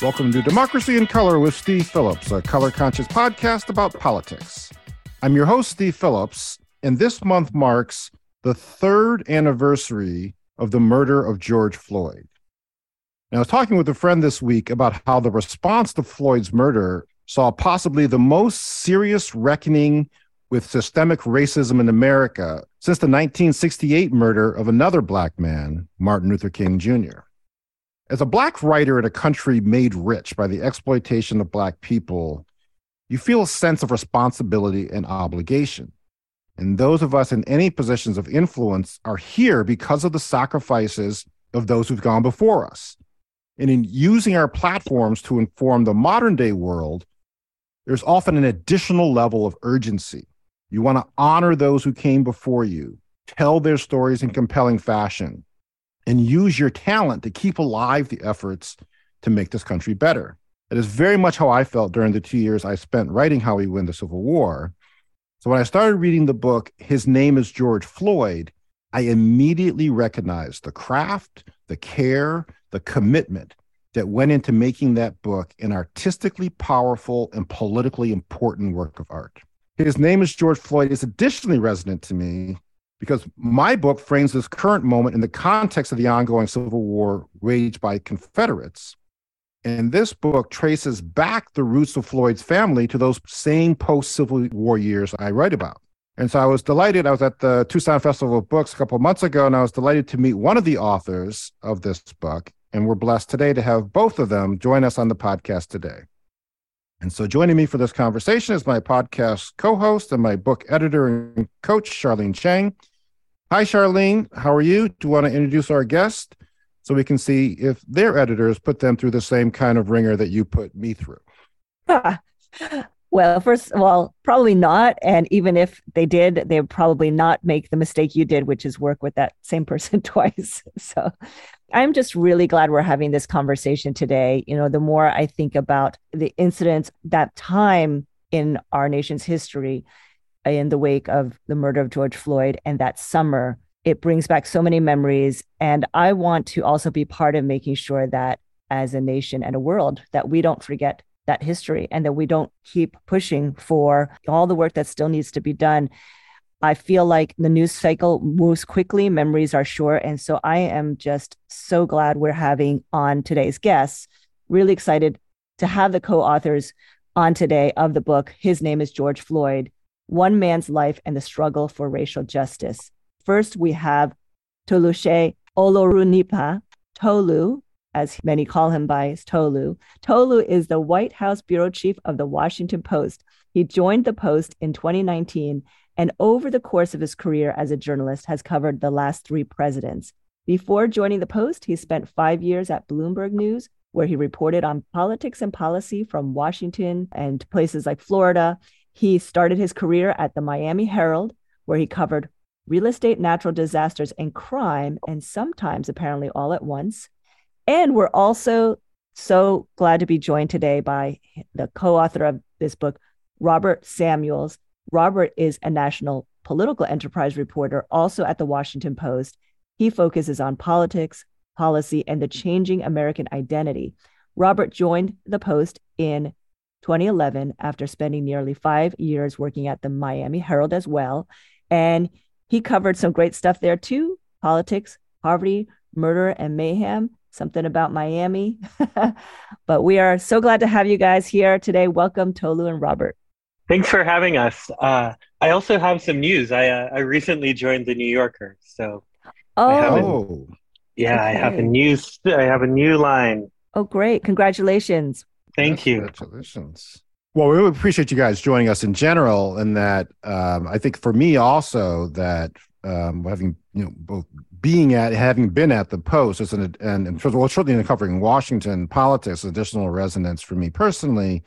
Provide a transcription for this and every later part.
Welcome to Democracy in Color with Steve Phillips, a color conscious podcast about politics. I'm your host, Steve Phillips, and this month marks the third anniversary of the murder of George Floyd. Now, I was talking with a friend this week about how the response to Floyd's murder saw possibly the most serious reckoning with systemic racism in America since the 1968 murder of another black man, Martin Luther King Jr. As a black writer in a country made rich by the exploitation of black people, you feel a sense of responsibility and obligation. And those of us in any positions of influence are here because of the sacrifices of those who've gone before us. And in using our platforms to inform the modern day world, there's often an additional level of urgency. You want to honor those who came before you, tell their stories in compelling fashion, and use your talent to keep alive the efforts to make this country better. It is very much how I felt during the two years I spent writing How We Win the Civil War. So when I started reading the book, His Name is George Floyd, I immediately recognized the craft, the care, the commitment that went into making that book an artistically powerful and politically important work of art. His name is George Floyd is additionally resonant to me because my book frames this current moment in the context of the ongoing civil war waged by Confederates. And this book traces back the roots of Floyd's family to those same post Civil War years I write about. And so I was delighted. I was at the Tucson Festival of Books a couple months ago, and I was delighted to meet one of the authors of this book. And we're blessed today to have both of them join us on the podcast today. And so joining me for this conversation is my podcast co host and my book editor and coach, Charlene Chang. Hi, Charlene. How are you? Do you want to introduce our guest so we can see if their editors put them through the same kind of ringer that you put me through? Ah. well, first of all, probably not. And even if they did, they would probably not make the mistake you did, which is work with that same person twice. So I'm just really glad we're having this conversation today. You know, the more I think about the incidents, that time in our nation's history, Uh, in the wake of the murder of George Floyd and that summer, it brings back so many memories. And I want to also be part of making sure that as a nation and a world, that we don't forget that history and that we don't keep pushing for all the work that still needs to be done I feel like the news cycle moves quickly, memories are short. And so I am just so glad we're having on today's guests. Really excited to have the co authors on today of the book. His name is George Floyd One Man's Life and the Struggle for Racial Justice. First, we have Toluse Olorunnipa, Tolu, as many call him by his Tolu. Tolu is the White House bureau chief of the Washington Post. He joined the Post in 2019 and over the course of his career as a journalist has covered the last three presidents. Before joining the Post, he spent five years at Bloomberg News, where he reported on politics and policy from Washington and places like Florida. He started his career at the Miami Herald, where he covered real estate, natural disasters, and crime, and sometimes apparently all at once. And we're also so glad to be joined today by the co author of this book, Robert Samuels, Robert is a national political enterprise reporter, also at the Washington Post. He focuses on politics, policy, and the changing American identity. Robert joined the Post in 2011 after spending nearly five years working at the Miami Herald as well. And he covered some great stuff there too politics, poverty, murder, and mayhem, something about Miami. but we are so glad to have you guys here today. Welcome, Tolu and Robert. Thanks for having us. Uh, I also have some news. I uh, I recently joined the New Yorker, so oh, yeah, okay. I have a new I have a new line. Oh, great! Congratulations. Thank you. Congratulations. Well, we really appreciate you guys joining us in general, and that um, I think for me also that um, having you know both being at having been at the post as an and, and well certainly in covering Washington politics, additional resonance for me personally,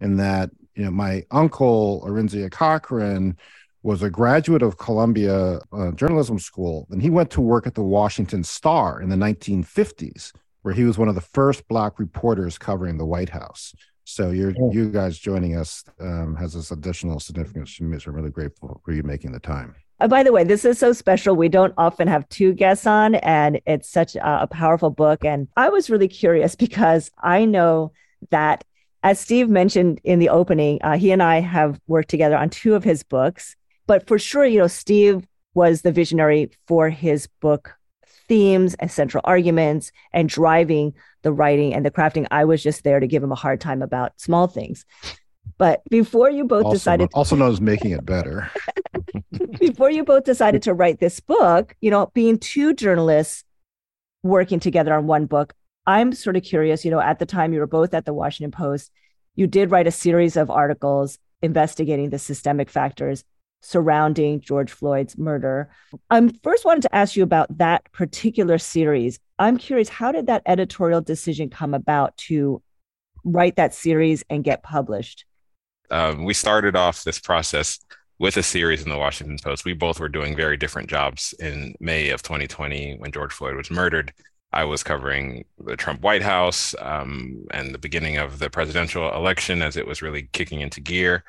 in that you know, my uncle, Arinzia Cochran, was a graduate of Columbia uh, Journalism School, and he went to work at the Washington Star in the 1950s, where he was one of the first Black reporters covering the White House. So you're oh. you guys joining us um, has this additional significance to me. So I'm really grateful for you making the time. Uh, by the way, this is so special. We don't often have two guests on, and it's such a, a powerful book. And I was really curious because I know that, as Steve mentioned in the opening, uh, he and I have worked together on two of his books. But for sure, you know, Steve was the visionary for his book themes and central arguments and driving the writing and the crafting. I was just there to give him a hard time about small things. But before you both also, decided, also known as making it better, before you both decided to write this book, you know, being two journalists working together on one book, I'm sort of curious. You know, at the time you were both at the Washington Post, you did write a series of articles investigating the systemic factors surrounding George Floyd's murder. I'm first wanted to ask you about that particular series. I'm curious, how did that editorial decision come about to write that series and get published? Um, we started off this process with a series in the Washington Post. We both were doing very different jobs in May of 2020 when George Floyd was murdered. I was covering the Trump White House um, and the beginning of the presidential election as it was really kicking into gear.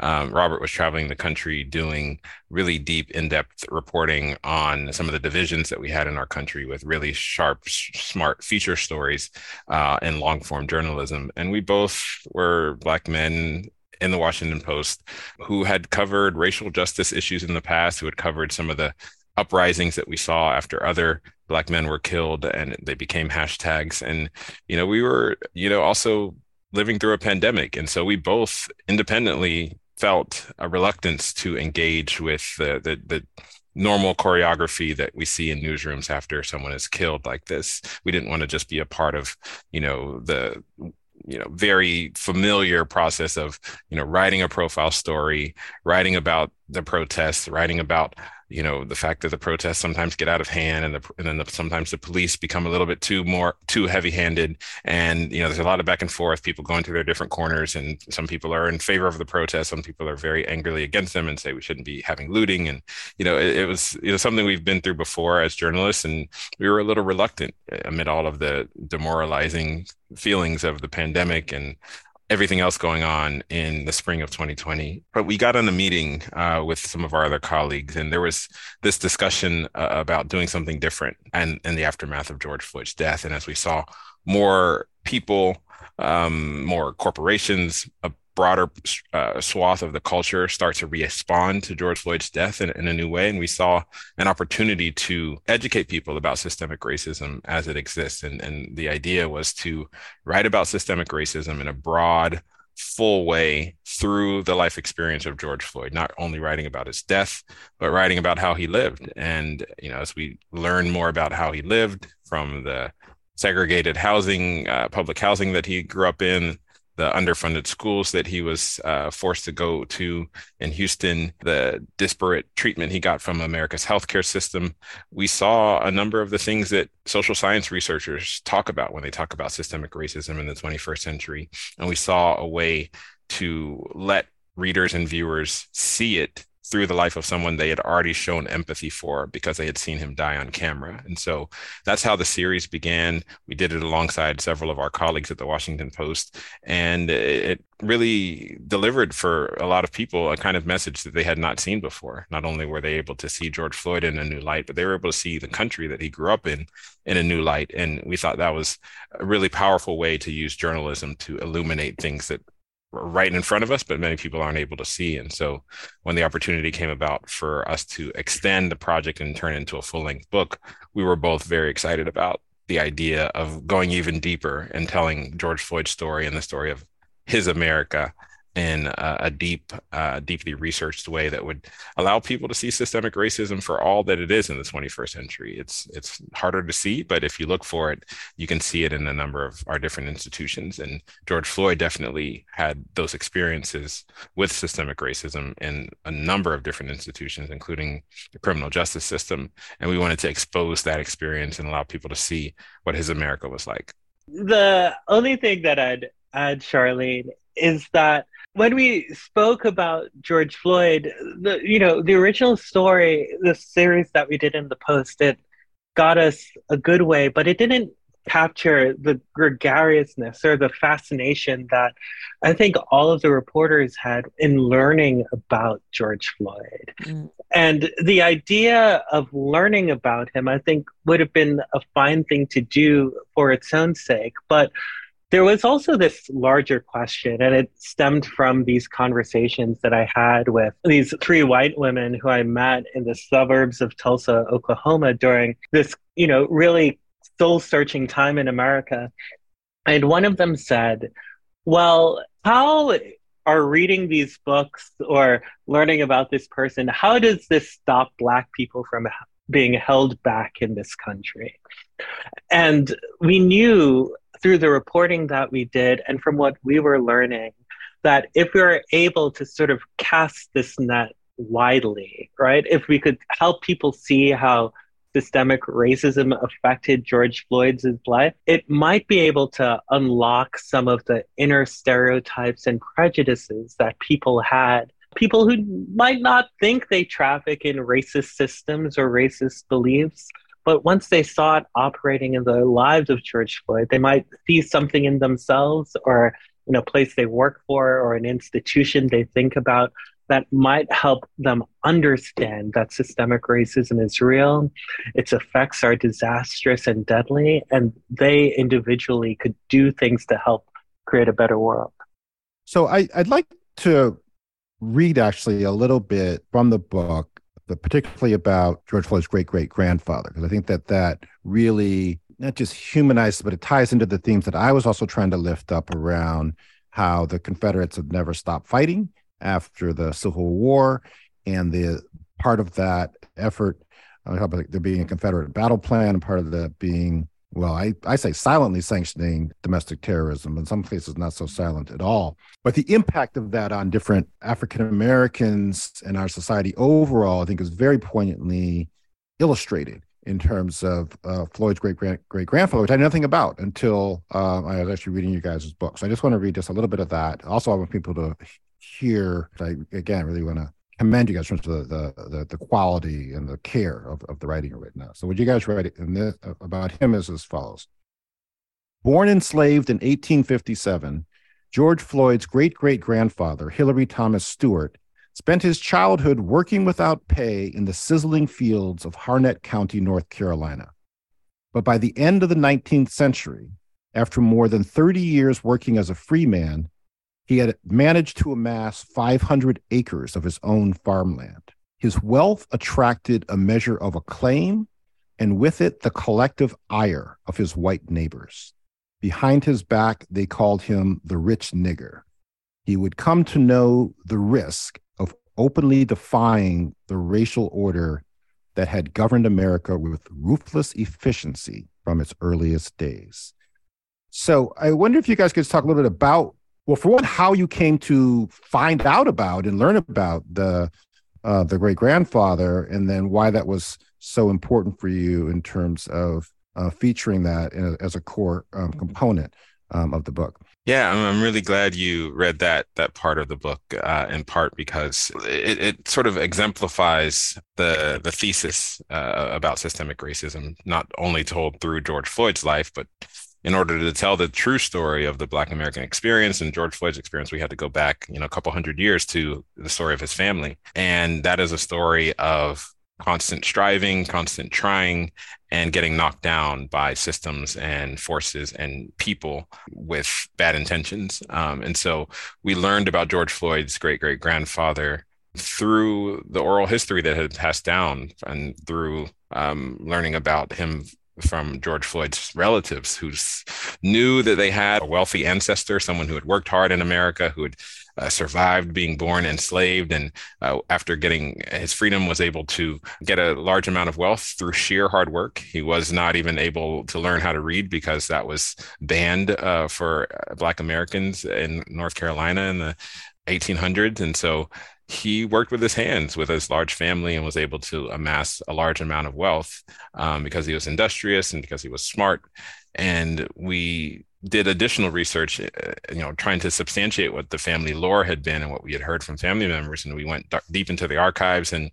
Um, Robert was traveling the country doing really deep, in depth reporting on some of the divisions that we had in our country with really sharp, smart feature stories uh, and long form journalism. And we both were Black men in the Washington Post who had covered racial justice issues in the past, who had covered some of the uprisings that we saw after other black men were killed and they became hashtags and you know we were you know also living through a pandemic and so we both independently felt a reluctance to engage with the, the, the normal choreography that we see in newsrooms after someone is killed like this. We didn't want to just be a part of, you know, the you know very familiar process of you know writing a profile story writing about the protests writing about you know the fact that the protests sometimes get out of hand and, the, and then the, sometimes the police become a little bit too more too heavy handed and you know there's a lot of back and forth people going to their different corners and some people are in favor of the protests, some people are very angrily against them and say we shouldn't be having looting. And you know it, it was you know something we've been through before as journalists and we were a little reluctant eh, amid all of the demoralizing feelings of the pandemic and everything else going on in the spring of 2020. But we got on a meeting uh, with some of our other colleagues, and there was this discussion uh, about doing something different and in the aftermath of George Floyd's death. And as we saw more people, um, more corporations, broader uh, swath of the culture start to respond to George Floyd's death in, in, a new way. And we saw an opportunity to educate people about systemic racism as it exists. And, and the idea was to write about systemic racism in a broad, full way through the life experience of George Floyd, not only writing about his death, but writing about how he lived. And, you know, as we learn more about how he lived from the segregated housing, uh, public housing that he grew up in, the underfunded schools that he was uh, forced to go to in Houston, the disparate treatment he got from America's healthcare system. We saw a number of the things that social science researchers talk about when they talk about systemic racism in the 21st century. And we saw a way to let readers and viewers see it through the life of someone they had already shown empathy for because they had seen him die on camera. And so that's how the series began. We did it alongside several of our colleagues at the Washington Post, and it really delivered for a lot of people a kind of message that they had not seen before. Not only were they able to see George Floyd in a new light, but they were able to see the country that he grew up in in a new light. And we thought that was a really powerful way to use journalism to illuminate things that right in front of us, but many people aren't able to see. And so when the opportunity came about for us to extend the project and turn it into a full length book, we were both very excited about the idea of going even deeper and telling George Floyd's story and the story of his America in a, a deep, uh, deeply researched way that would allow people to see systemic racism for all that it is in the 21st century. It's it's harder to see, but if you look for it, you can see it in a number of our different institutions. And George Floyd definitely had those experiences with systemic racism in a number of different institutions, including the criminal justice system. And we wanted to expose that experience and allow people to see what his America was like. The only thing that I'd add, Charlene, is that when we spoke about George Floyd, the you know the original story, the series that we did in the post, it got us a good way, but it didn't capture the gregariousness or the fascination that I think all of the reporters had in learning about George Floyd. Mm. And the idea of learning about him, I think, would have been a fine thing to do for its own sake. But there was also this larger question, and it stemmed from these conversations that I had with these three white women who I met in the suburbs of Tulsa, Oklahoma during this, you know, really soul searching time in America. And one of them said, Well, how are reading these books or learning about this person, how does this stop Black people from being held back in this country? And we knew through the reporting that we did and from what we were learning that if we were able to sort of cast this net widely, right, if we could help people see how systemic racism affected George Floyd's life, it might be able to unlock some of the inner stereotypes and prejudices that people had. People who might not think they traffic in racist systems or racist beliefs, but once they saw it operating in the lives of George Floyd, they might see something in themselves or in a place they work for or an institution they think about that might help them understand that systemic racism is real, its effects are disastrous and deadly, and they individually could do things to help create a better world. So I, would like to read actually a little bit from the book, particularly about George Floyd's great great grandfather, because I think that that really not just humanizes, but it ties into the themes that I was also trying to lift up around how the Confederates have never stopped fighting after the Civil War, and the part of that effort, uh, there being a Confederate battle plan, and part of that being, well, I, I say silently sanctioning domestic terrorism, in some cases not so silent at all. But the impact of that on different African Americans and our society overall, I think, is very poignantly illustrated in terms of uh, Floyd's great great grandfather, which I knew nothing about until uh, I was actually reading you guys' book. So I just want to read just a little bit of that. Also, I want people to hear, I again really want to commend you guys terms of the, the, the quality and the care of, of the writing right now. So what you guys write this about him is as follows. Born enslaved in 1857, George Floyd's great great grandfather, Hillary Thomas Stewart, spent his childhood working without pay in the sizzling fields of Harnett County, North Carolina. But by the end of the 19th century, after more than 30 years working as a free man, he had managed to amass 500 acres of his own farmland. His wealth attracted a measure of acclaim, and with it, the collective ire of his white neighbors. Behind his back, they called him the rich nigger. He would come to know the risk of openly defying the racial order that had governed America with ruthless efficiency from its earliest days. So I wonder if you guys could talk a little bit about well, for one, how you came to find out about and learn about the uh, the great grandfather, and then why that was so important for you in terms of uh, featuring that as a core um, component um, of the book. Yeah, I'm, really glad you read that that part of the book, uh, in part because it, it, sort of exemplifies the the thesis uh, about systemic racism, not only told through George Floyd's life, but in order to tell the true story of the Black American experience and George Floyd's experience, we had to go back, you know, a couple hundred years to the story of his family. And that is a story of constant striving, constant trying, and getting knocked down by systems and forces and people with bad intentions. Um, and so we learned about George Floyd's great great grandfather through the oral history that had passed down and through um, learning about him from George Floyd's relatives who knew that they had a wealthy ancestor, someone who had worked hard in America, who had uh, survived being born enslaved, and uh, after getting his freedom, was able to get a large amount of wealth through sheer hard work. He was not even able to learn how to read because that was banned uh, for uh, Black Americans in North Carolina in the 1800s, and so he worked with his hands with his large family and was able to amass a large amount of wealth um, because he was industrious and because he was smart. And we did additional research, uh, you know, trying to substantiate what the family lore had been and what we had heard from family members. And we went deep into the archives and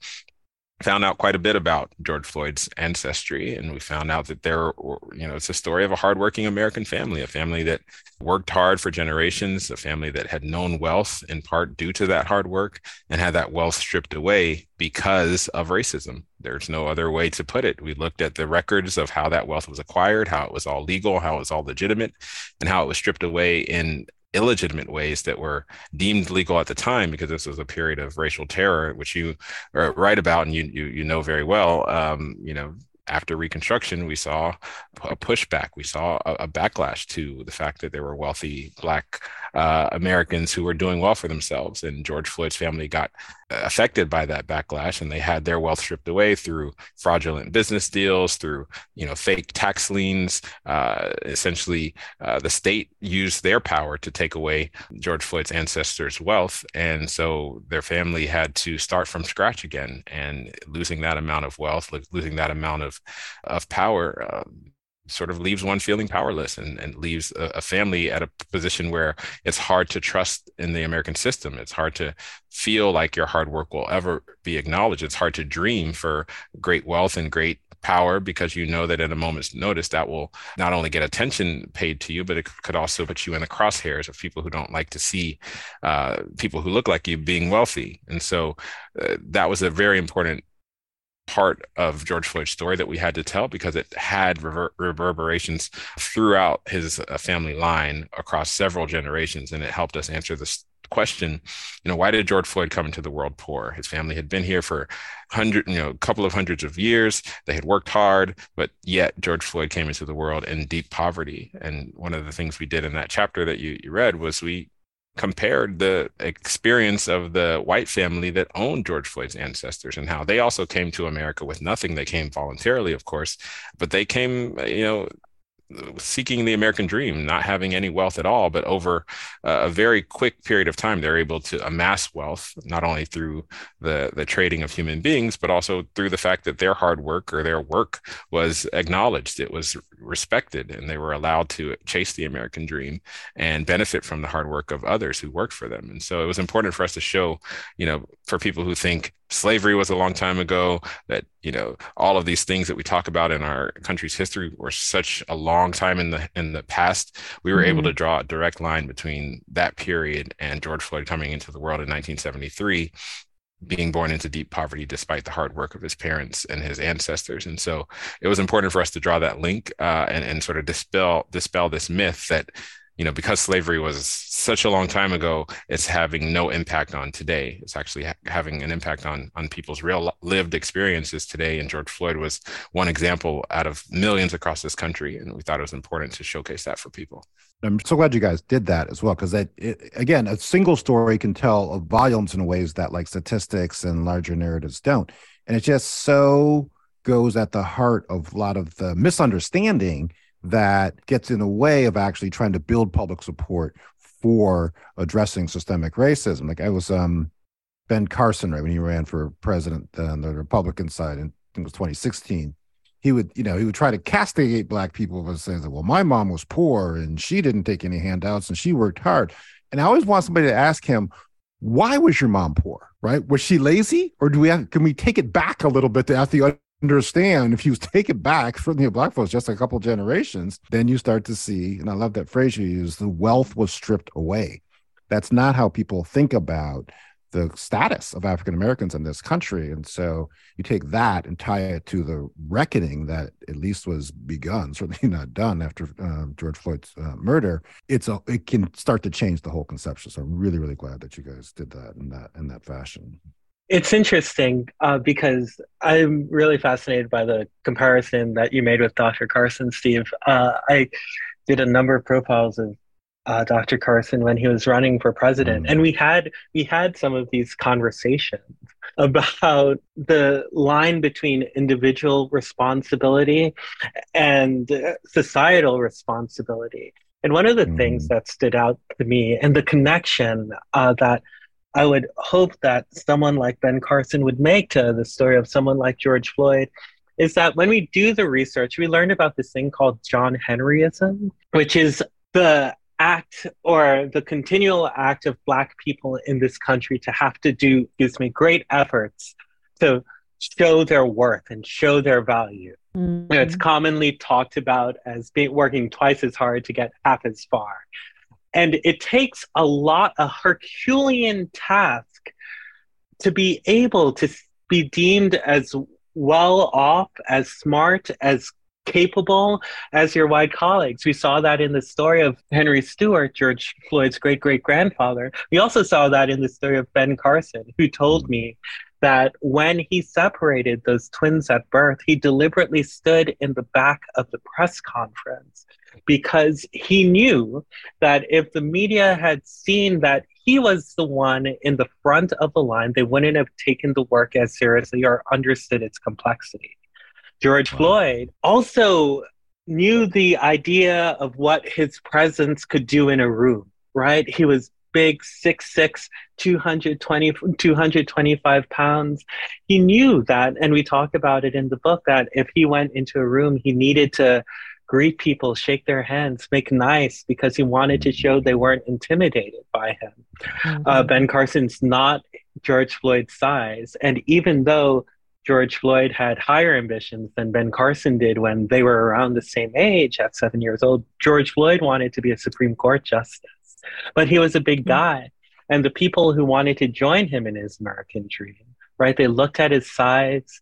found out quite a bit about George Floyd's ancestry, and we found out that there, you know, it's a story of a hardworking American family, a family that worked hard for generations, a family that had known wealth in part due to that hard work, and had that wealth stripped away because of racism. There's no other way to put it. We looked at the records of how that wealth was acquired, how it was all legal, how it was all legitimate, and how it was stripped away in illegitimate ways that were deemed legal at the time because this was a period of racial terror which you write about and you you, you know very well um, you know after Reconstruction, we saw a pushback. We saw a, a, backlash to the fact that there were wealthy Black uh, Americans who were doing well for themselves. And George Floyd's family got affected by that backlash, and they had their wealth stripped away through fraudulent business deals, through you know fake tax liens. Uh, essentially, uh, the state used their power to take away George Floyd's ancestors' wealth, and so their family had to start from scratch again. And losing that amount of wealth, losing that amount of of power. Uh, sort of leaves one feeling powerless and, and leaves a, a, family at a position where it's hard to trust in the American system. It's hard to feel like your hard work will ever be acknowledged. It's hard to dream for great wealth and great power because you know that at a moment's notice that will not only get attention paid to you, but it could also put you in the crosshairs of people who don't like to see uh, people who look like you being wealthy. And so uh, that was a very important part of George Floyd's story that we had to tell because it had rever- reverberations throughout his uh, family line across several generations, and it helped us answer this question you know why did george floyd come into the world poor? His family had been here for hundred you know a couple of hundreds of years. They had worked hard but yet george floyd came into the world in deep poverty. And one of the things we did in that chapter that you, you read was we compared the experience of the white family that owned George Floyd's ancestors and how they also came to America with nothing. They came voluntarily, of course, but they came, you know, seeking the American dream, not having any wealth at all, but over a very quick period of time, they're able to amass wealth, not only through the, the trading of human beings, but also through the fact that their hard work or their work was acknowledged, it was respected, and they were allowed to chase the American dream and benefit from the hard work of others who worked for them. And so it was important for us to show, you know, for people who think slavery was a long time ago, that, you know, all of these things that we talk about in our country's history were such a long time in the in the past. We were mm-hmm. able to draw a direct line between that period and George Floyd coming into the world in 1973 being born into deep poverty despite the hard work of his parents and his ancestors. And so it was important for us to draw that link uh, and, and sort of dispel dispel this myth that you know, because slavery was such a long time ago, it's having no impact on today. It's actually ha- having an impact on on people's real lived experiences today. And George Floyd was one example out of millions across this country, and we thought it was important to showcase that for people. I'm so glad you guys did that as well, because that it, again, a single story can tell volumes in ways that like statistics and larger narratives don't, and it just so goes at the heart of a lot of the misunderstanding that gets in the way of actually trying to build public support for addressing systemic racism. Like I was um, Ben Carson, right when he ran for president on the Republican side, and I think it was 2016. He would, you know, he would try to castigate black people by saying that, well, my mom was poor and she didn't take any handouts and she worked hard. And I always want somebody to ask him, why was your mom poor? Right? Was she lazy, or do we have, can we take it back a little bit to ask the understand if you take it back from the black folks just a couple generations, then you start to see, and I love that phrase you use, the wealth was stripped away. That's not how people think about the status of African Americans in this country. And so you take that and tie it to the reckoning that at least was begun, certainly not done after uh, George Floyd's uh, murder. It's a, it can start to change the whole conception. So I'm really, really glad that you guys did that in that in that fashion. It's interesting uh, because I'm really fascinated by the comparison that you made with Dr. Carson, Steve. Uh, I did a number of profiles of uh, Dr. Carson when he was running for president, mm. and we had we had some of these conversations about the line between individual responsibility and societal responsibility. And one of the mm. things that stood out to me, and the connection uh, that I would hope that someone like Ben Carson would make to the story of someone like George Floyd is that when we do the research, we learned about this thing called John Henryism, which is the act or the continual act of Black people in this country to have to do, excuse me, great efforts to show their worth and show their value. Mm-hmm. You know, it's commonly talked about as being working twice as hard to get half as far. And it takes a lot, a Herculean task to be able to be deemed as well off, as smart, as capable as your white colleagues. We saw that in the story of Henry Stewart, George Floyd's great great grandfather. We also saw that in the story of Ben Carson, who told me that when he separated those twins at birth, he deliberately stood in the back of the press conference because he knew that if the media had seen that he was the one in the front of the line, they wouldn't have taken the work as seriously or understood its complexity. George wow. Floyd also knew the idea of what his presence could do in a room, right? He was big, 6'6, 220, 225 pounds. He knew that, and we talk about it in the book, that if he went into a room, he needed to greet people, shake their hands, make nice because he wanted to show they weren't intimidated by him. Mm-hmm. Uh, ben Carson's not George Floyd's size. And even though George Floyd had higher ambitions than Ben Carson did when they were around the same age at seven years old, George Floyd wanted to be a Supreme Court justice. But he was a big mm-hmm. guy. And the people who wanted to join him in his American dream right? They looked at his size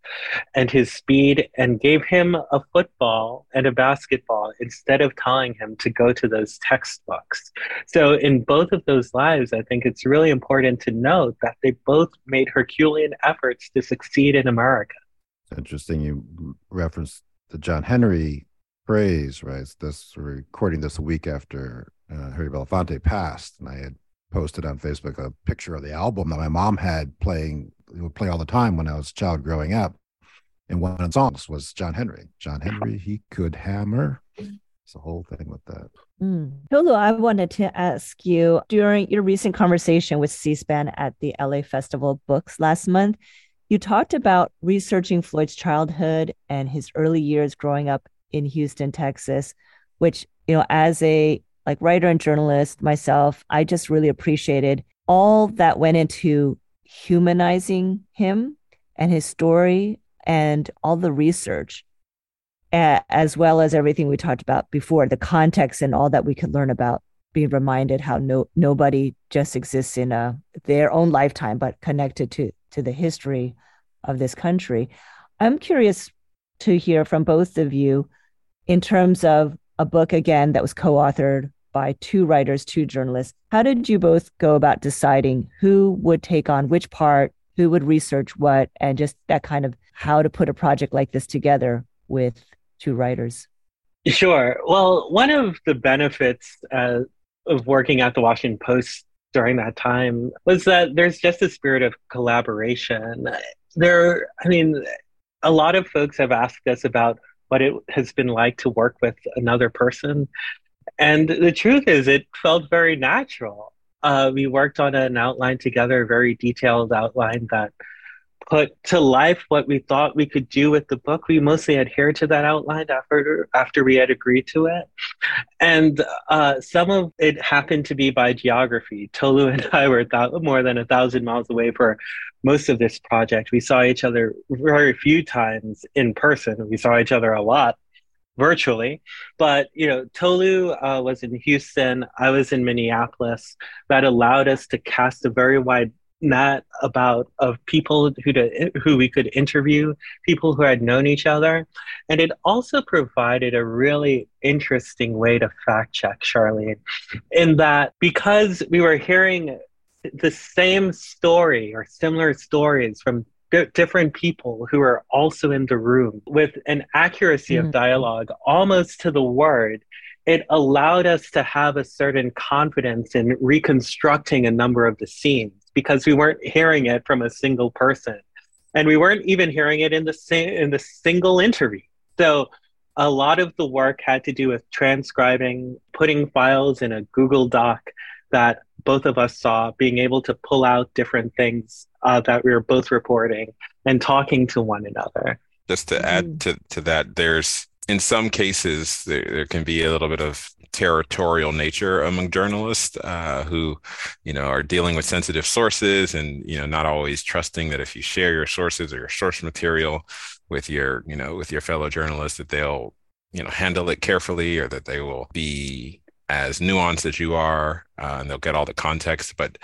and his speed and gave him a football and a basketball instead of telling him to go to those textbooks. So, in both of those lives, I think it's really important to note that they both made Herculean efforts to succeed in America. interesting. You referenced the John Henry phrase, right? This recording this a week after uh, Harry Belafonte passed, and I had posted on Facebook a picture of the album that my mom had playing would play all the time when I was a child growing up. And one of the songs was John Henry. John Henry, he could hammer. It's the whole thing with that. Mm. Tolu, I wanted to ask you during your recent conversation with C SPAN at the LA Festival Books last month, you talked about researching Floyd's childhood and his early years growing up in Houston, Texas, which, you know, as a like writer and journalist myself, I just really appreciated all that went into humanizing him and his story and all the research as well as everything we talked about before the context and all that we could learn about being reminded how no nobody just exists in a their own lifetime but connected to to the history of this country. I'm curious to hear from both of you in terms of a book again that was co-authored by two writers, two journalists. How did you both go about deciding who would take on which part, who would research what, and just that kind of how to put a project like this together with two writers? Sure. Well, one of the benefits uh, of working at the Washington Post during that time was that there's just a spirit of collaboration. There, I mean, a lot of folks have asked us about what it has been like to work with another person. And the truth is, it felt very natural. Uh, we worked on an outline together, a very detailed outline that put to life what we thought we could do with the book. We mostly adhered to that outline after after we had agreed to it, and uh, some of it happened to be by geography. Tolu and I were th- more than a thousand miles away for most of this project. We saw each other very few times in person. We saw each other a lot virtually. But you know, Tolu uh, was in Houston. I was in Minneapolis. That allowed us to cast a very wide net about of people who to, who we could interview, people who had known each other, and it also provided a really interesting way to fact check Charlene, in that because we were hearing the same story or similar stories from different people who are also in the room with an accuracy mm-hmm. of dialogue almost to the word it allowed us to have a certain confidence in reconstructing a number of the scenes because we weren't hearing it from a single person and we weren't even hearing it in the same in the single interview so a lot of the work had to do with transcribing putting files in a google doc that both of us saw being able to pull out different things uh, that we were both reporting and talking to one another. Just to add mm. to, to that, there's in some cases there, there can be a little bit of territorial nature among journalists uh, who, you know, are dealing with sensitive sources and you know not always trusting that if you share your sources or your source material with your you know with your fellow journalists that they'll you know handle it carefully or that they will be as nuanced as you are uh, and they'll get all the context but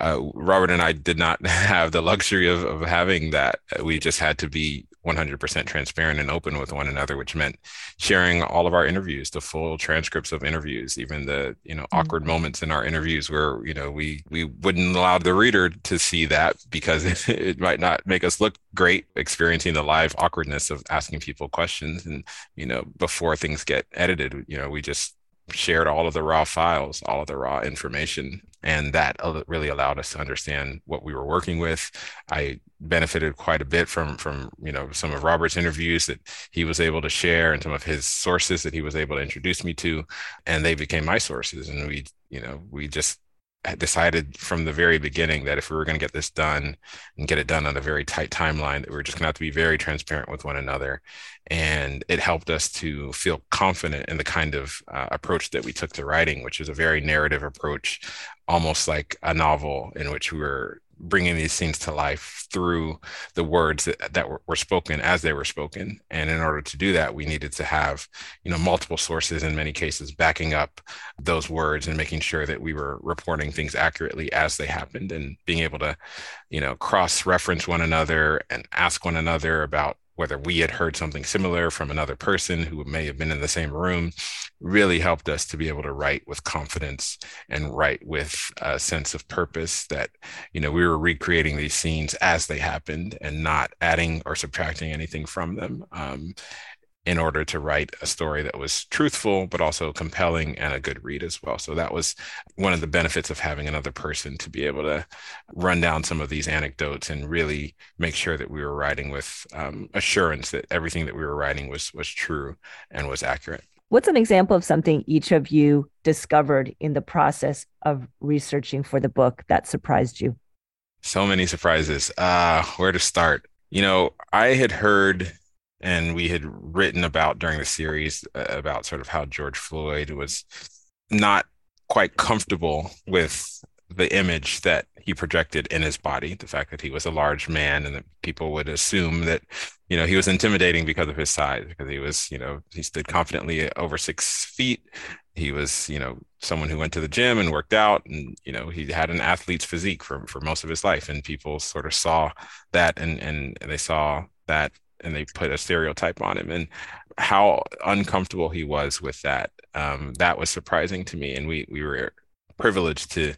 uh, Robert and I did not have the luxury of, of having that. We just had to be 100% transparent and open with one another, which meant sharing all of our interviews, the full transcripts of interviews, even the you know mm-hmm. awkward moments in our interviews where you know we we wouldn't allow the reader to see that because it, it might not make us look great experiencing the live awkwardness of asking people questions and you know before things get edited, you know we just shared all of the raw files, all of the raw information and that really allowed us to understand what we were working with. I benefited quite a bit from from you know some of robert's interviews that he was able to share and some of his sources that he was able to introduce me to and they became my sources. And we you know we just decided from the very beginning that if we were going to get this done and get it done on a very tight timeline, that we were just going to have to be very transparent with one another. And it helped us to feel confident in the kind of uh, approach that we took to writing, which is a very narrative approach, almost like a novel in which we were bringing these scenes to life through the words that, that were, were, spoken as they were spoken. And in order to do that we needed to have you know multiple sources in many cases backing up those words and making sure that we were reporting things accurately as they happened and being able to you know cross reference one another and ask one another about whether we had heard something similar from another person who may have been in the same room, really helped us to be able to write with confidence and write with a sense of purpose that, you know, we were recreating these scenes as they happened and not adding or subtracting anything from them. Um, in order to write a story that was truthful but also compelling and a good read as well. So that was one of the benefits of having another person to be able to run down some of these anecdotes and really make sure that we were writing with um, assurance that everything that we were writing was was true and was accurate. What's an example of something each of you discovered in the process of researching for the book that surprised you? So many surprises. Uh where to start? You know i had heard and we had written about during the series uh, about sort of how George Floyd was not quite comfortable with the image that he projected in his body, the fact that he was a large man and that people would assume that, you know, he was intimidating because of his size, because he was, you know, he stood confidently over six feet. He was, you know, someone who went to the gym and worked out and, you know, he had an athlete's physique for, for most of his life. And people sort of saw that and, and they saw that and they put a stereotype on him and how uncomfortable he was with that um, that was surprising to me and we we were privileged to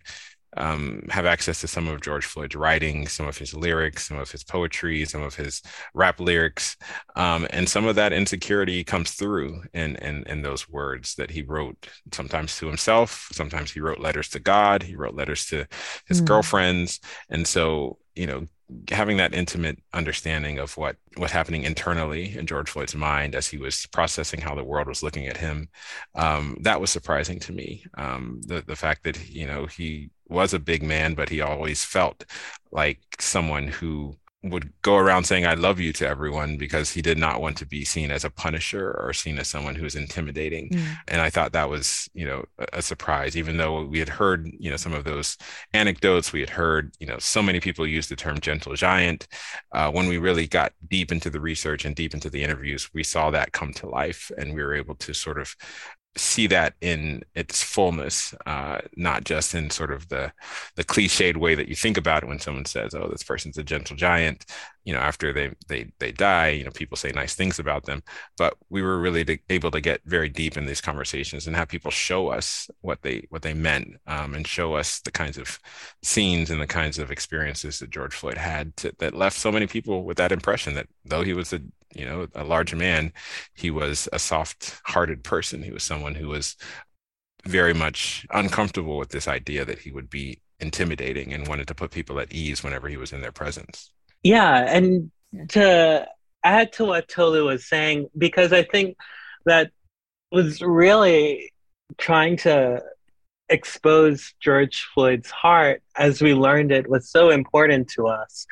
um, have access to some of George Floyd's writing, some of his lyrics, some of his poetry, some of his rap lyrics, um, and some of that insecurity comes through in, in in those words that he wrote. Sometimes to himself, sometimes he wrote letters to God, he wrote letters to his mm. girlfriends, and so you know having that intimate understanding of what was happening internally in George Floyd's mind as he was processing how the world was looking at him, um, that was surprising to me. Um, the the fact that you know he was a big man, but he always felt like someone who would go around saying "I love you" to everyone because he did not want to be seen as a punisher or seen as someone who was intimidating. Mm. And I thought that was, you know, a, surprise. Even though we had heard, you know, some of those anecdotes, we had heard, you know, so many people use the term "gentle giant." Uh, when we really got deep into the research and deep into the interviews, we saw that come to life, and we were able to sort of see that in its fullness, uh, not just in sort of the the cliched way that you think about it when someone says, "Oh, this person's a gentle giant." You know, after they they they die, you know, people say nice things about them. But we were really to, able to get very deep in these conversations and have people show us what they what they meant, um, and show us the kinds of scenes and the kinds of experiences that George Floyd had to, that left so many people with that impression that though he was a you know, a large man, he was a soft-hearted person. He was someone who was very much uncomfortable with this idea that he would be intimidating and wanted to put people at ease whenever he was in their presence. Yeah, and to add to what Tolu was saying, because I think that was really trying to expose George Floyd's heart as we learned it was so important to us,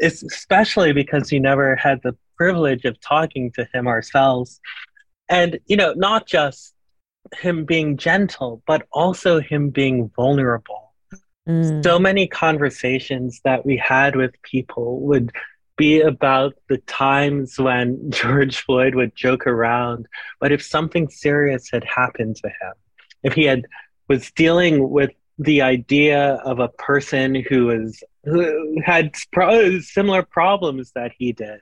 especially because he never had the privilege of talking to him ourselves. And, you know, not just him being gentle, but also him being vulnerable. Mm. So many conversations that we had with people would be about the times when George Floyd would joke around, but if something serious had happened to him, if he had was dealing with the idea of a person who was who had pro- similar problems that he did,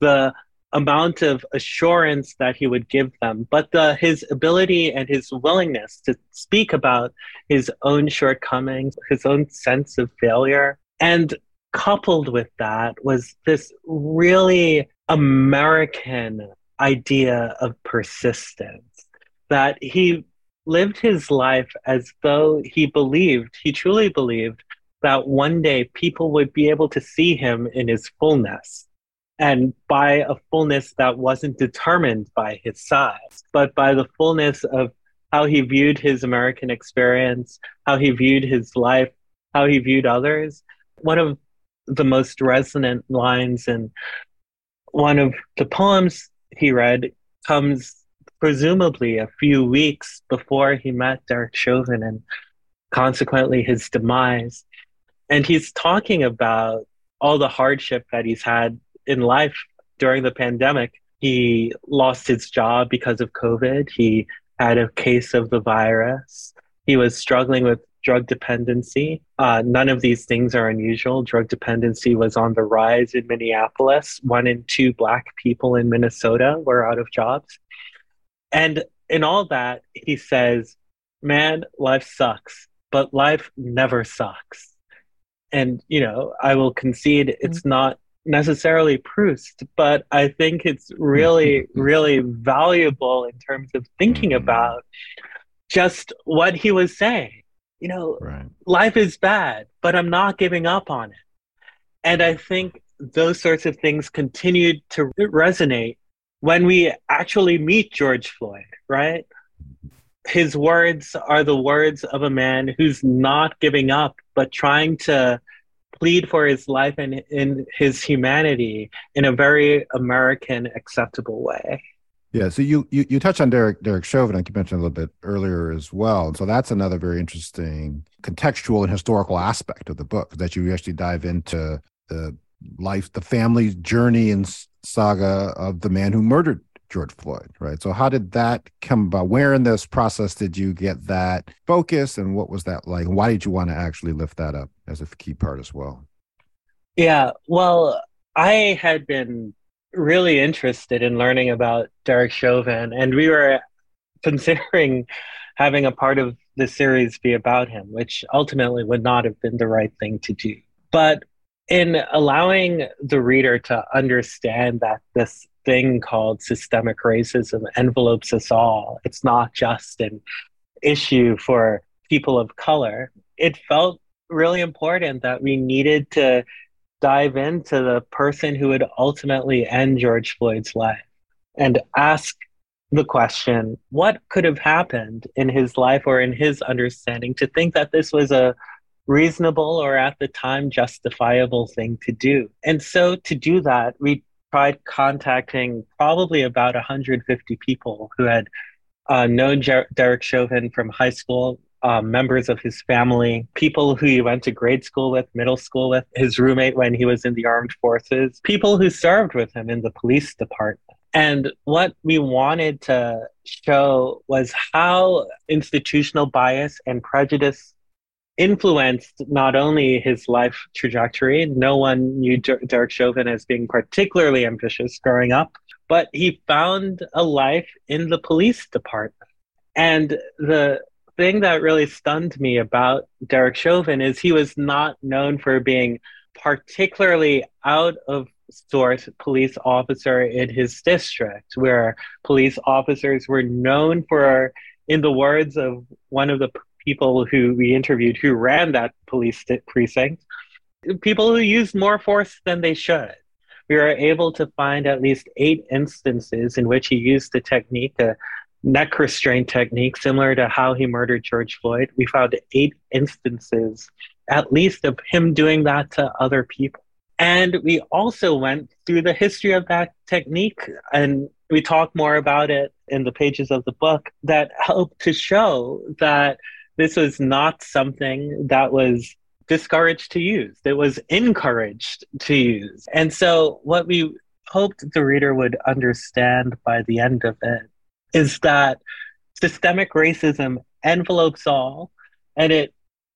the amount of assurance that he would give them, but the, his ability and his willingness to speak about his own shortcomings, his own sense of failure. And coupled with that was this really American idea of persistence that he lived his life as though he believed, he truly believed that one day people would be able to see him in his fullness and by a fullness that wasn't determined by his size, but by the fullness of how he viewed his American experience, how he viewed his life, how he viewed others. One of the most resonant lines in one of the poems he read comes presumably a few weeks before he met Derek Chauvin and consequently his demise. And he's talking about all the hardship that he's had in life during the pandemic. He lost his job because of COVID. He had a case of the virus. He was struggling with drug dependency. Uh, none of these things are unusual. Drug dependency was on the rise in Minneapolis. One in two Black people in Minnesota were out of jobs. And in all that, he says, Man, life sucks, but life never sucks. And, you know, I will concede it's mm-hmm. not necessarily Proust, but I think it's really, really valuable in terms of thinking mm-hmm. about just what he was saying. You know, right. life is bad, but I'm not giving up on it. And I think those sorts of things continued to resonate when we actually meet George Floyd, right? His words are the words of a man who's not giving up, but trying to plead for his life and in his humanity in a very American acceptable way. Yeah, so you you, you touched on Derek Derek Chauvin, like you mentioned a little bit earlier as well. So that's another very interesting contextual and historical aspect of the book that you actually dive into the life, the family journey and saga of the man who murdered George Floyd, right? So how did that come about? Where in this process did you get that focus and what was that like? Why did you want to actually lift that up as a key part as well? Yeah, well, I had been really interested in learning about Derek Chauvin, and we were considering having a part of the series be about him, which ultimately would not have been the right thing to do. But in allowing the reader to understand that this thing called systemic racism envelopes us all, it's not just an issue for people of color, it felt really important that we needed to dive into the person who would ultimately end George Floyd's life and ask the question what could have happened in his life or in his understanding to think that this was a reasonable or at the time justifiable thing to do. And so to do that, we tried contacting probably about 150 people who had uh, known Jer- Derek Chauvin from high school, um, members of his family, people who he went to grade school with, middle school with, his roommate when he was in the armed forces, people who served with him in the police department. And what we wanted to show was how institutional bias and prejudice influenced not only his life trajectory, no one knew Derek Chauvin as being particularly ambitious growing up, but he found a life in the police department. And the thing that really stunned me about Derek Chauvin is he was not known for being particularly out of sort police officer in his district, where police officers were known for, in the words of one of the people who we interviewed who ran that police precinct, people who used more force than they should. We were able to find at least eight instances in which he used the technique, a neck restraint technique, similar to how he murdered George Floyd. We found eight instances, at least, of him doing that to other people. And we also went through the history of that technique and we talk more about it in the pages of the book that help to show that this was not something that was discouraged to use. It was encouraged to use. And so, what we hoped the reader would understand by the end of it is that systemic racism envelopes all and it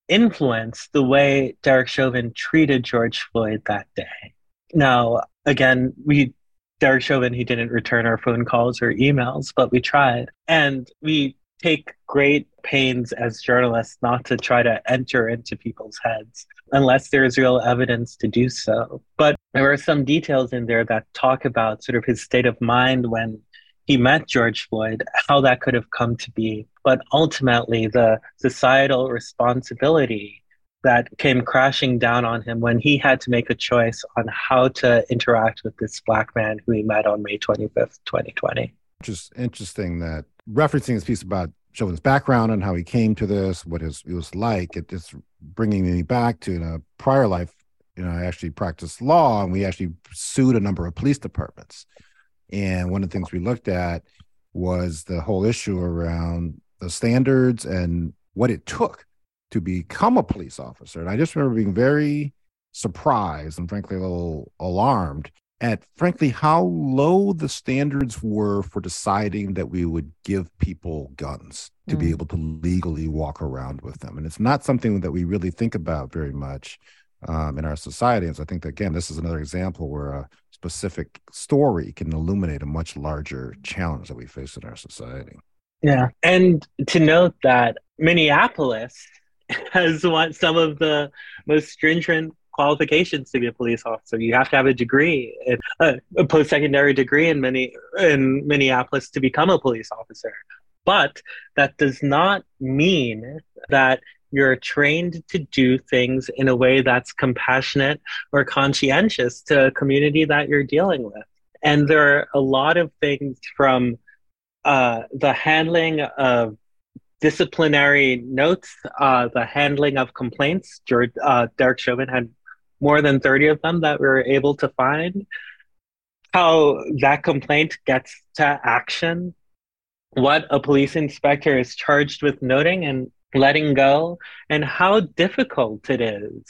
influenced the way Derek Chauvin treated George Floyd that day. Now, again, we Derek Chauvin, he didn't return our phone calls or emails, but we tried. And we take great pains as journalists not to try to enter into people's heads unless there's real evidence to do so. But there are some details in there that talk about sort of his state of mind when he met George Floyd, how that could have come to be. But ultimately, the societal responsibility that came crashing down on him when he had to make a choice on how to interact with this black man who he met on May 25th, 2020. Which is interesting that referencing this piece about Chauvin's background and how he came to this, what his, it was like, It, it is bringing me back to a prior life. You know, I actually practiced law and we actually sued a number of police departments. And one of the things we looked at was the whole issue around the standards and what it took to become a police officer. And I just remember being very surprised and frankly a little alarmed at frankly how low the standards were for deciding that we would give people guns to mm. be able to legally walk around with them. And it's not something that we really think about very much um, in our society. And so I think that, again, this is another example where a specific story can illuminate a much larger challenge that we face in our society. Yeah. And to note that Minneapolis has one, some of the most stringent qualifications to be a police officer. You have to have a degree, a, a post-secondary degree in many in Minneapolis to become a police officer. But that does not mean that you're trained to do things in a way that's compassionate or conscientious to a community that you're dealing with. And there are a lot of things from uh, the handling of disciplinary notes, uh, the handling of complaints. George, uh, Derek Chauvin had more than 30 of them that we were able to find. How that complaint gets to action, what a police inspector is charged with noting and letting go, and how difficult it is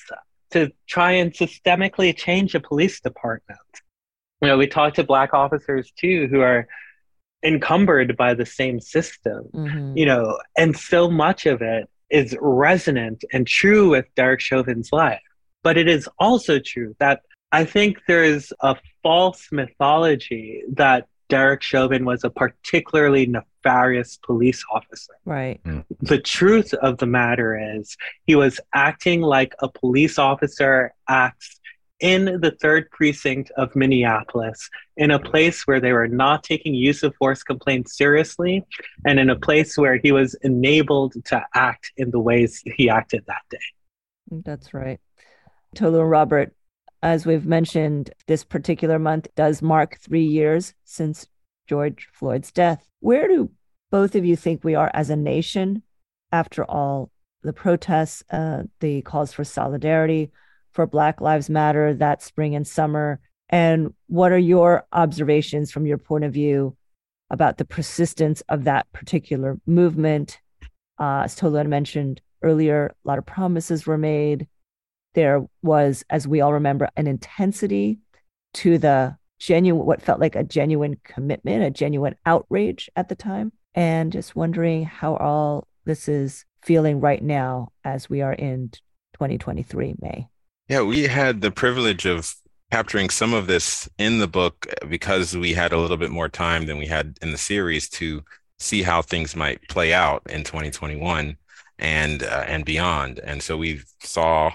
to try and systemically change a police department. You know, we talk to Black officers too who are encumbered by the same system, mm-hmm. you know, and so much of it is resonant and true with Derek Chauvin's life. But it is also true that I think there is a false mythology that Derek Chauvin was a particularly nefarious police officer. Right. Mm. The truth of the matter is he was acting like a police officer acts in the third precinct of Minneapolis, in a place where they were not taking use of force complaints seriously, and in a place where he was enabled to act in the ways he acted that day. That's right. Tolu and Robert, as we've mentioned, this particular month does mark three years since George Floyd's death. Where do both of you think we are as a nation after all the protests, uh, the calls for solidarity for Black Lives Matter that spring and summer? And what are your observations from your point of view about the persistence of that particular movement? Uh, as Tolu mentioned earlier, a lot of promises were made there was, as we all remember, an intensity to the genuine, what felt like a genuine commitment, a genuine outrage at the time. And just wondering how all this is feeling right now as we are in 2023 May. Yeah, we had the privilege of capturing some of this in the book because we had a little bit more time than we had in the series to see how things might play out in 2021 and uh, and beyond. And so we saw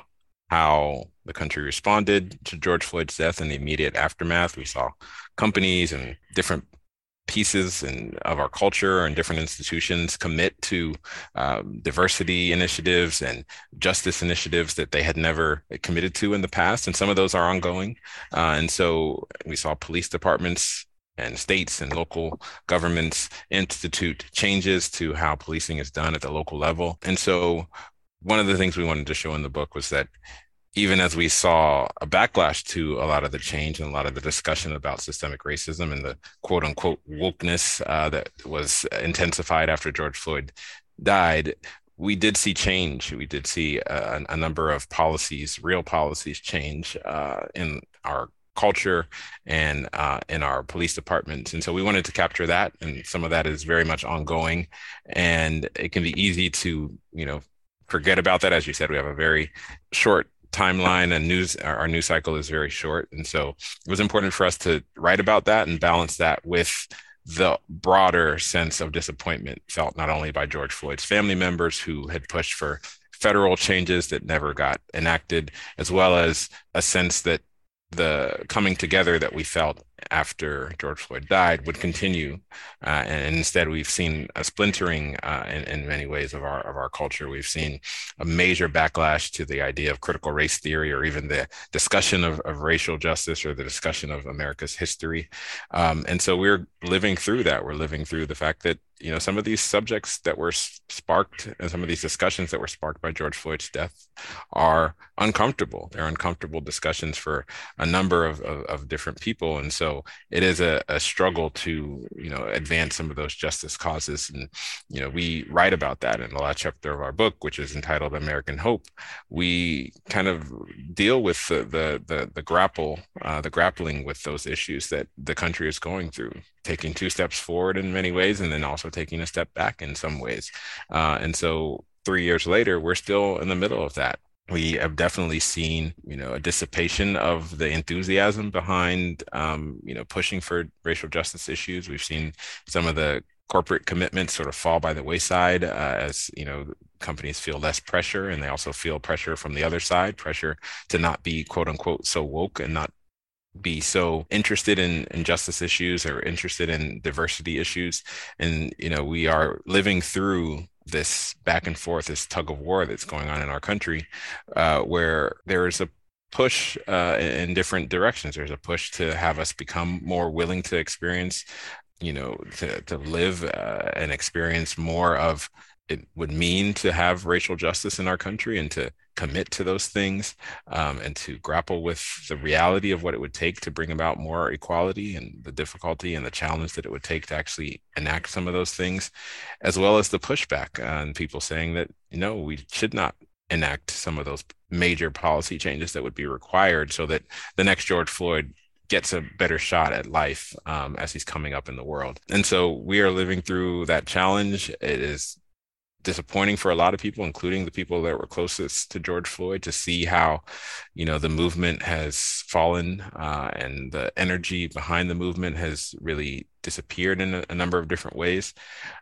how the country responded to George Floyd's death and the immediate aftermath. We saw companies and different pieces and of our culture and different institutions commit to um, diversity initiatives and justice initiatives that they had never committed to in the past and some of those are ongoing uh, and so we saw police departments and states and local governments institute changes to how policing is done at the local level and so one of the things we wanted to show in the book was that even as we saw a backlash to a lot of the change and a lot of the discussion about systemic racism and the quote unquote wokeness uh, that was intensified after George Floyd died, we did see change. We did see a, a number of policies, real policies, change uh, in our culture and uh, in our police departments. And so we wanted to capture that. And some of that is very much ongoing. And it can be easy to, you know, forget about that. As you said, we have a very short timeline and news our news cycle is very short. And so it was important for us to write about that and balance that with the broader sense of disappointment felt not only by George Floyd's family members who had pushed for federal changes that never got enacted, as well as a sense that the coming together that we felt after George Floyd died would continue, uh, and instead we've seen a splintering uh, in, in, many ways of our of our culture. We've seen a major backlash to the idea of critical race theory, or even the discussion of, of racial justice, or the discussion of America's history. Um, and so we're living through that. We're living through the fact that you know some of these subjects that were sparked and some of these discussions that were sparked by George Floyd's death are uncomfortable. They're uncomfortable discussions for a number of, of, of different people, and so it is a, a struggle to you know advance some of those justice causes. And you know we write about that in the last chapter of our book which is entitled american hope. We kind of deal with the the the, the grapple uh, the grappling with those issues that the country is going through taking two steps forward in many ways and then also taking a step back in some ways. Uh, and so three years later we're still in the middle of that we have definitely seen, you know, a dissipation of the enthusiasm behind, um, you know, pushing for racial justice issues. We've seen some of the corporate commitments sort of fall by the wayside uh, as you know companies feel less pressure and they also feel pressure from the other side pressure to not be quote unquote so woke and not be so interested in, in justice issues or interested in diversity issues and you know we are living through this back and forth, this tug of war that's going on in our country, uh, where there is a push uh, in different directions. There's a push to have us become more willing to experience, you know, to, to live uh, and experience more of it would mean to have racial justice in our country and to commit to those things um, and to grapple with the reality of what it would take to bring about more equality and the difficulty and the challenge that it would take to actually enact some of those things, as well as the pushback on people saying that, no, we should not enact some of those major policy changes that would be required so that the next George Floyd gets a better shot at life um, as he's coming up in the world. And so we are living through that challenge. It is disappointing for a lot of people, including the people that were closest to George Floyd, to see how, you know, the movement has fallen uh, and the energy behind the movement has really disappeared in a, a number of different ways.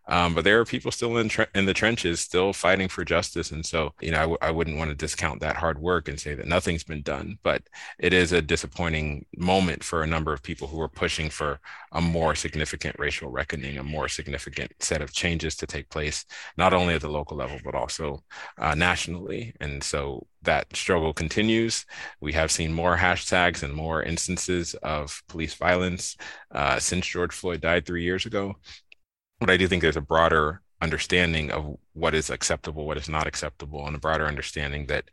Um, but there are people still in tre- in the trenches, still fighting for justice, and so you know I w- I wouldn't want to discount that hard work and say that nothing's been done. But it is a disappointing moment for a number of people who are pushing for a more significant racial reckoning, a more significant set of changes to take place, not only at the local level but also uh, nationally. And so that struggle continues. We have seen more hashtags and more instances of police violence uh, since George Floyd died three years ago. But I do think there's a broader understanding of what is acceptable, what is not acceptable, and a broader understanding that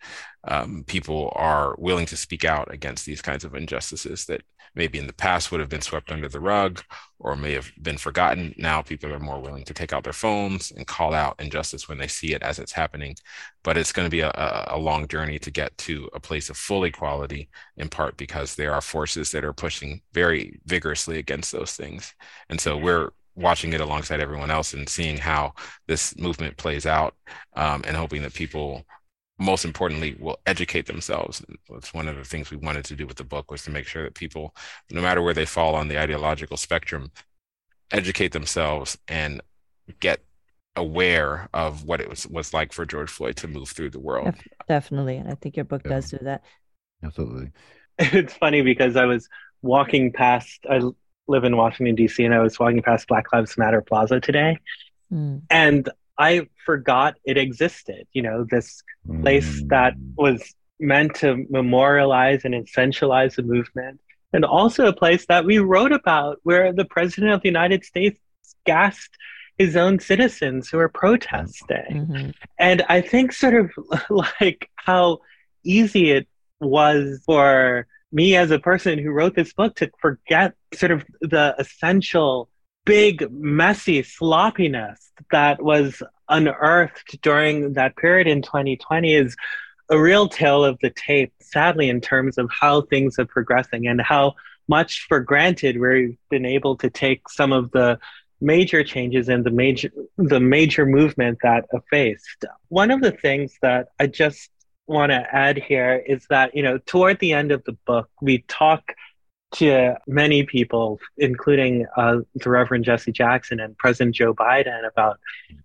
um, people are willing to speak out against these kinds of injustices that maybe in the past would have been swept under the rug or may have been forgotten. Now people are more willing to take out their phones and call out injustice when they see it as it's happening. But it's going to be a, a long journey to get to a place of full equality, in part because there are forces that are pushing very vigorously against those things. And so we're watching it alongside everyone else and seeing how this movement plays out um, and hoping that people most importantly will educate themselves that's one of the things we wanted to do with the book was to make sure that people no matter where they fall on the ideological spectrum educate themselves and get aware of what it was was like for George Floyd to move through the world. Definitely, and I think your book yeah. does do that. Absolutely. It's funny because I was walking past. I live in Washington D.C. and I was walking past Black Lives Matter Plaza today, mm. and I forgot it existed. You know, this place mm. that was meant to memorialize and essentialize the movement, and also a place that we wrote about where the president of the United States gassed his own citizens who are protesting. Mm-hmm. And I think, sort of like how easy it was for me as a person who wrote this book to forget sort of the essential big messy sloppiness that was unearthed during that period in 2020 is a real tale of the tape sadly in terms of how things are progressing and how much for granted we've been able to take some of the major changes and the major the major movement that effaced. One of the things that I just want to add here is that you know toward the end of the book we talk to many people, including uh, the Reverend Jesse Jackson and President Joe Biden, about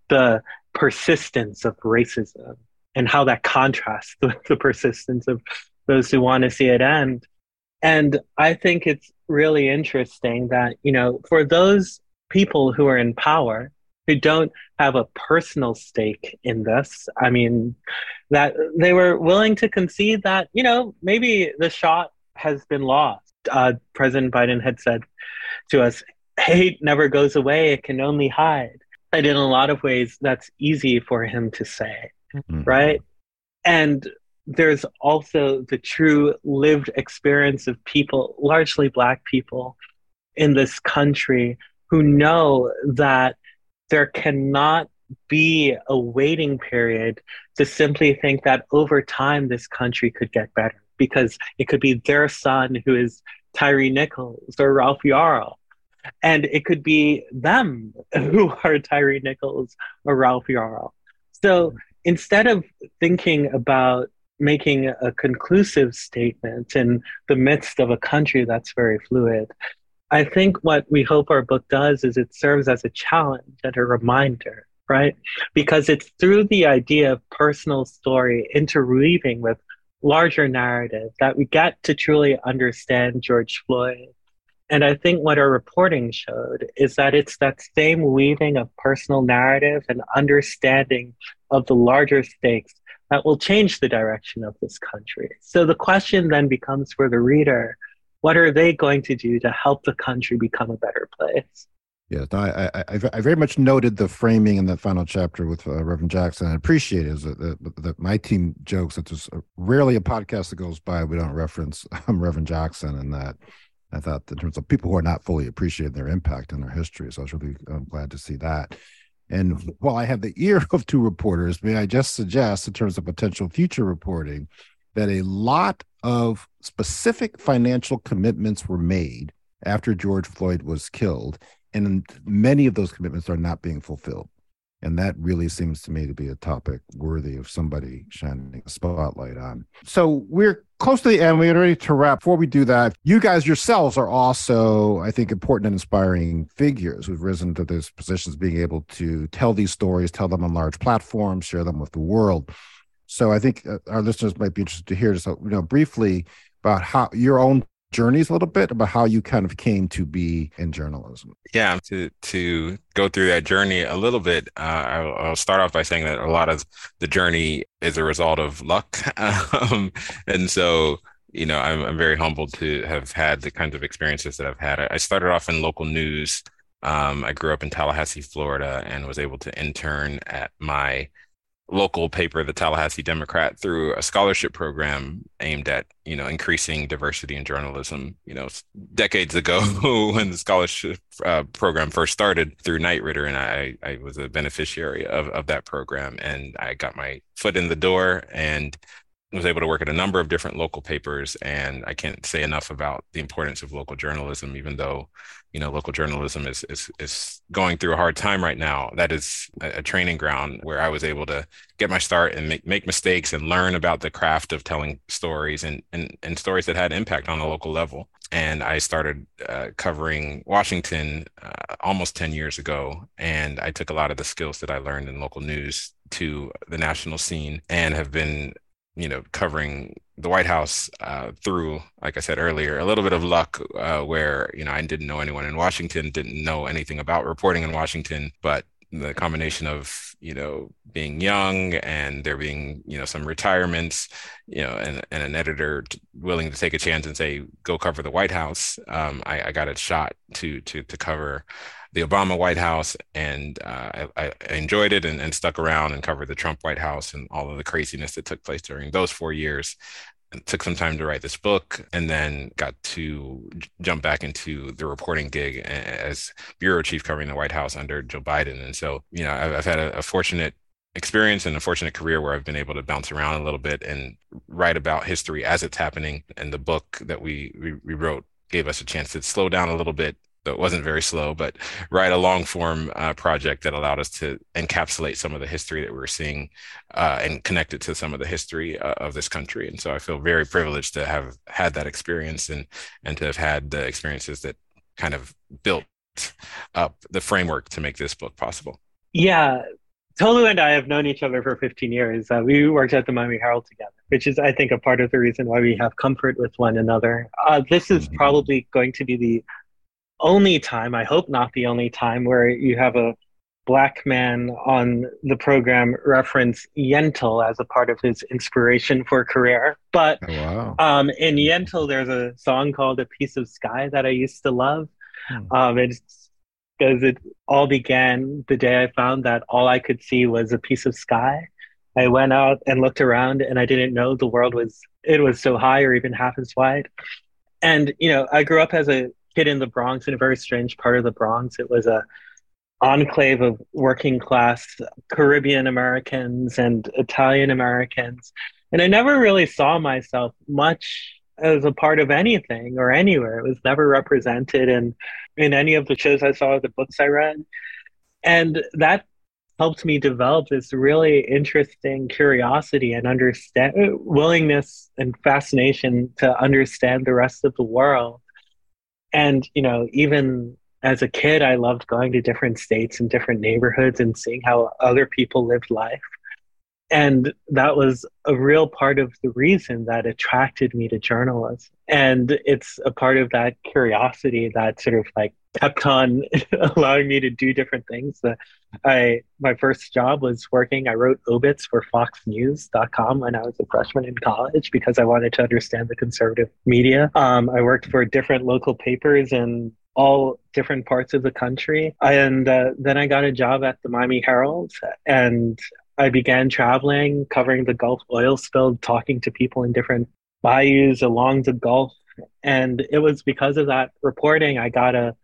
the persistence of racism and how that contrasts with the persistence of those who want to see it end. And I think it's really interesting that, you know, for those people who are in power, who don't have a personal stake in this, I mean, that they were willing to concede that, you know, maybe the shot has been lost. Uh, President Biden had said to us, hate never goes away, it can only hide. And in a lot of ways, that's easy for him to say, mm-hmm. right? And there's also the true lived experience of people, largely Black people in this country, who know that there cannot be a waiting period to simply think that over time this country could get better because it could be their son who is Tyre Nichols or Ralph Yarl. And it could be them who are Tyre Nichols or Ralph Yarl. So instead of thinking about making a conclusive statement in the midst of a country that's very fluid. I think what we hope our book does is it serves as a challenge and a reminder, right? Because it's through the idea of personal story interweaving with larger narrative that we get to truly understand George Floyd. And I think what our reporting showed is that it's that same weaving of personal narrative and understanding of the larger stakes that will change the direction of this country. So the question then becomes for the reader what are they going to do to help the country become a better place? Yes, I, I, I, very much noted the framing in the final chapter with uh, Reverend Jackson. I appreciate it. That, my team jokes that there's rarely a podcast that goes by we don't reference um, Reverend Jackson, and that I thought in terms of people who are not fully appreciating their impact and their history. So I was really um, glad to see that. And while I have the ear of two reporters, may I just suggest, in terms of potential future reporting, that a lot of specific financial commitments were made after George Floyd was killed, and many of those commitments are not being fulfilled. And that really seems to me to be a topic worthy of somebody shining a spotlight on. So we're close to the end. We're ready to wrap. Before we do that, you guys yourselves are also, I think, important and inspiring figures who've risen to those positions, being able to tell these stories, tell them on large platforms, share them with the world. So I think uh, our listeners might be interested to hear just, you know, briefly about how your own journeys a little bit about how you kind of came to be in journalism. Yeah, to to go through that journey a little bit, uh, I'll, I'll, start off by saying that a lot of the journey is a result of luck, um, and so you know I'm, I'm, very humbled to have had the kinds of experiences that I've had. I started off in local news. Um, I grew up in Tallahassee, Florida, and was able to intern at my local paper, the Tallahassee Democrat, through a scholarship program aimed at you know increasing diversity in journalism. You know, decades ago when the scholarship uh, program first started through Knight Ridder, and I I was a beneficiary of of that program, and I got my foot in the door and was able to work at a number of different local papers and i can't say enough about the importance of local journalism even though you know local journalism is is, is going through a hard time right now. That is a, training ground where i was able to get my start and make, make mistakes and learn about the craft of telling stories and, and and stories that had impact on a local level. And i started uh, covering washington uh, almost 10 years ago and i took a lot of the skills that i learned in local news to the national scene and have been you know, covering the White House uh, through, like I said earlier, a little bit of luck uh, where, you know, I didn't know anyone in Washington, didn't know anything about reporting in Washington, but the combination of, you know, being young and there being, you know, some retirements, you know, and, and an editor t- willing to take a chance and say, go cover the White House, um, I, I got a shot to, to, to cover the Obama White House, and uh, I, I, enjoyed it and, and, stuck around and covered the Trump White House and all of the craziness that took place during those four years. took some time to write this book and then got to jump back into the reporting gig as bureau chief covering the White House under Joe Biden. And so, you know, I've, I've had a, a fortunate experience and a fortunate career where I've been able to bounce around a little bit and write about history as it's happening. And the book that we, we, we wrote gave us a chance to slow down a little bit it wasn't very slow, but write a long form uh, project that allowed us to encapsulate some of the history that we were seeing uh, and connect it to some of the history uh, of this country. And so I feel very privileged to have had that experience and and to have had the experiences that kind of built up the framework to make this book possible. Yeah, Tolu and I have known each other for 15 years. Uh, we worked at the Miami Herald together, which is, I think, a part of the reason why we have comfort with one another. Uh, this is mm-hmm. probably going to be the only time, I hope not the only time, where you have a black man on the program reference Yentl as a part of his inspiration for career. But oh, wow. um, in Yentl, there's a song called "A Piece of Sky" that I used to love. Hmm. Um, it's because it all began the day I found that all I could see was a piece of sky. I went out and looked around, and I didn't know the world was it was so high or even half as wide. And you know, I grew up as a kid in the Bronx, in a very strange part of the Bronx. It was a enclave of working class Caribbean Americans and Italian Americans. And I never really saw myself much as a part of anything or anywhere. It was never represented in in any of the shows I saw, or the books I read. And that helped me develop this really interesting curiosity and understand willingness and fascination to understand the rest of the world and you know even as a kid i loved going to different states and different neighborhoods and seeing how other people lived life and that was a real part of the reason that attracted me to journalism and it's a part of that curiosity that sort of like kept on allowing me to do different things. I my first job was working. I wrote obits for FoxNews.com when I was a freshman in college because I wanted to understand the conservative media. Um, I worked for different local papers in all different parts of the country, and uh, then I got a job at the Miami Herald, and I began traveling, covering the Gulf oil spill, talking to people in different bayous along the Gulf. And it was because of that reporting I got a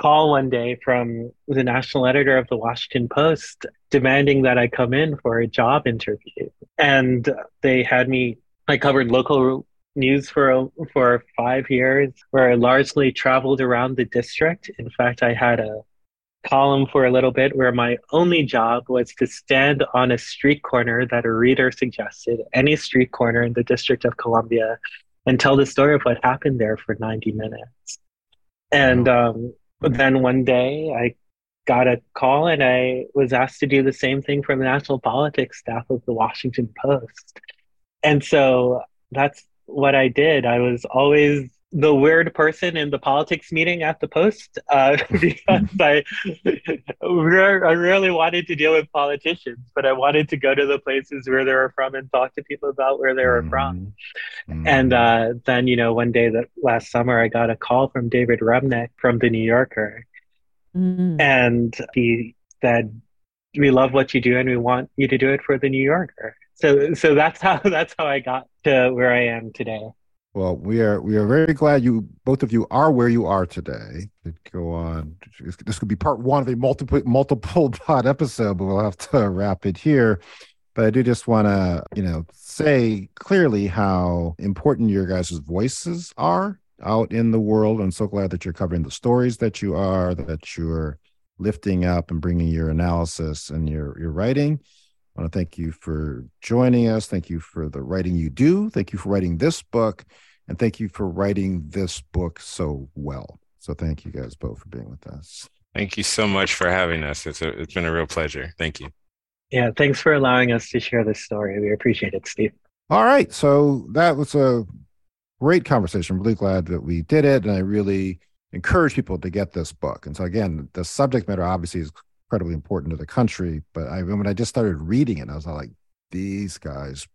call one day from the national editor of the Washington Post demanding that I come in for a job interview. And they had me, I covered local news for for five years, where I largely traveled around the district. In fact, I had a column for a little bit where my only job was to stand on a street corner that a reader suggested, any street corner in the District of Columbia, and tell the story of what happened there for 90 minutes. And um, then one day I got a call and I was asked to do the same thing from the national politics staff of the Washington Post. And so that's what I did. I was always the weird person in the politics meeting at the Post uh, because I, I really wanted to deal with politicians, but I wanted to go to the places where they were from and talk to people about where they were mm-hmm. from. Mm-hmm. And uh, then, you know, one day that last summer, I got a call from David Remnick from the New Yorker, mm-hmm. and he said, "We love what you do, and we want you to do it for the New Yorker." So, so that's how that's how I got to where I am today. Well, we are we are very glad you both of you are where you are today. Go on. This could be part one of a multiple multiple pod episode, but we'll have to wrap it here. But I do just want to, you know, say clearly how important your guys' voices are out in the world. I'm so glad that you're covering the stories that you are, that you're lifting up and bringing your analysis and your your writing. I want to thank you for joining us. Thank you for the writing you do. Thank you for writing this book. And thank you for writing this book so well. So thank you guys both for being with us. Thank you so much for having us. It's, a, it's been a real pleasure. Thank you. Yeah, thanks for allowing us to share this story. We appreciate it, Steve. All right. So that was a great conversation. I'm really glad that we did it. And I really encourage people to get this book. And so, again, the subject matter obviously is incredibly important to the country. But I, when I just started reading it, I was like, these guys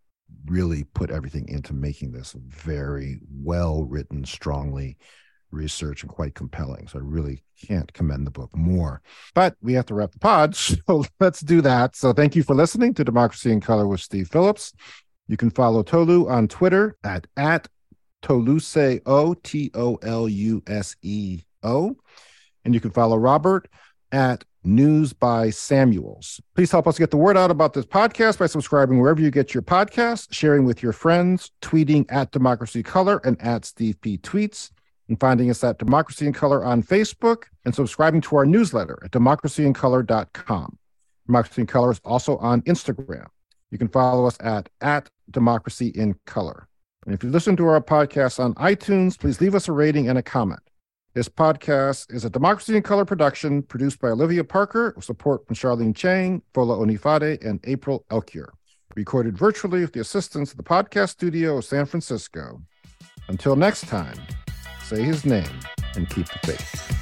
really put everything into making this very well written, strongly researched, and quite compelling. So I really can't commend the book more. But we have to wrap the pod, so let's do that. So thank you for listening to Democracy in Color with Steve Phillips. You can follow Tolu on Twitter at, at Toluseo, T O L U S E O. And you can follow Robert at News by Samuels. Please help us get the word out about this podcast by subscribing wherever you get your podcasts, sharing with your friends, tweeting at Democracy Color and at Steve P. Tweets, and finding us at Democracy in Color on Facebook, and subscribing to our newsletter at democracyincolor.com. Democracy in Color is also on Instagram. You can follow us at, at Democracy in Color. And if you listen to our podcast on iTunes, please leave us a rating and a comment. This podcast is a Democracy in Color production produced by Olivia Parker with support from Charlene Chang, Fola Onifade, and April Elkier. Recorded virtually with the assistance of the podcast studio of San Francisco. Until next time, say his name and keep the faith.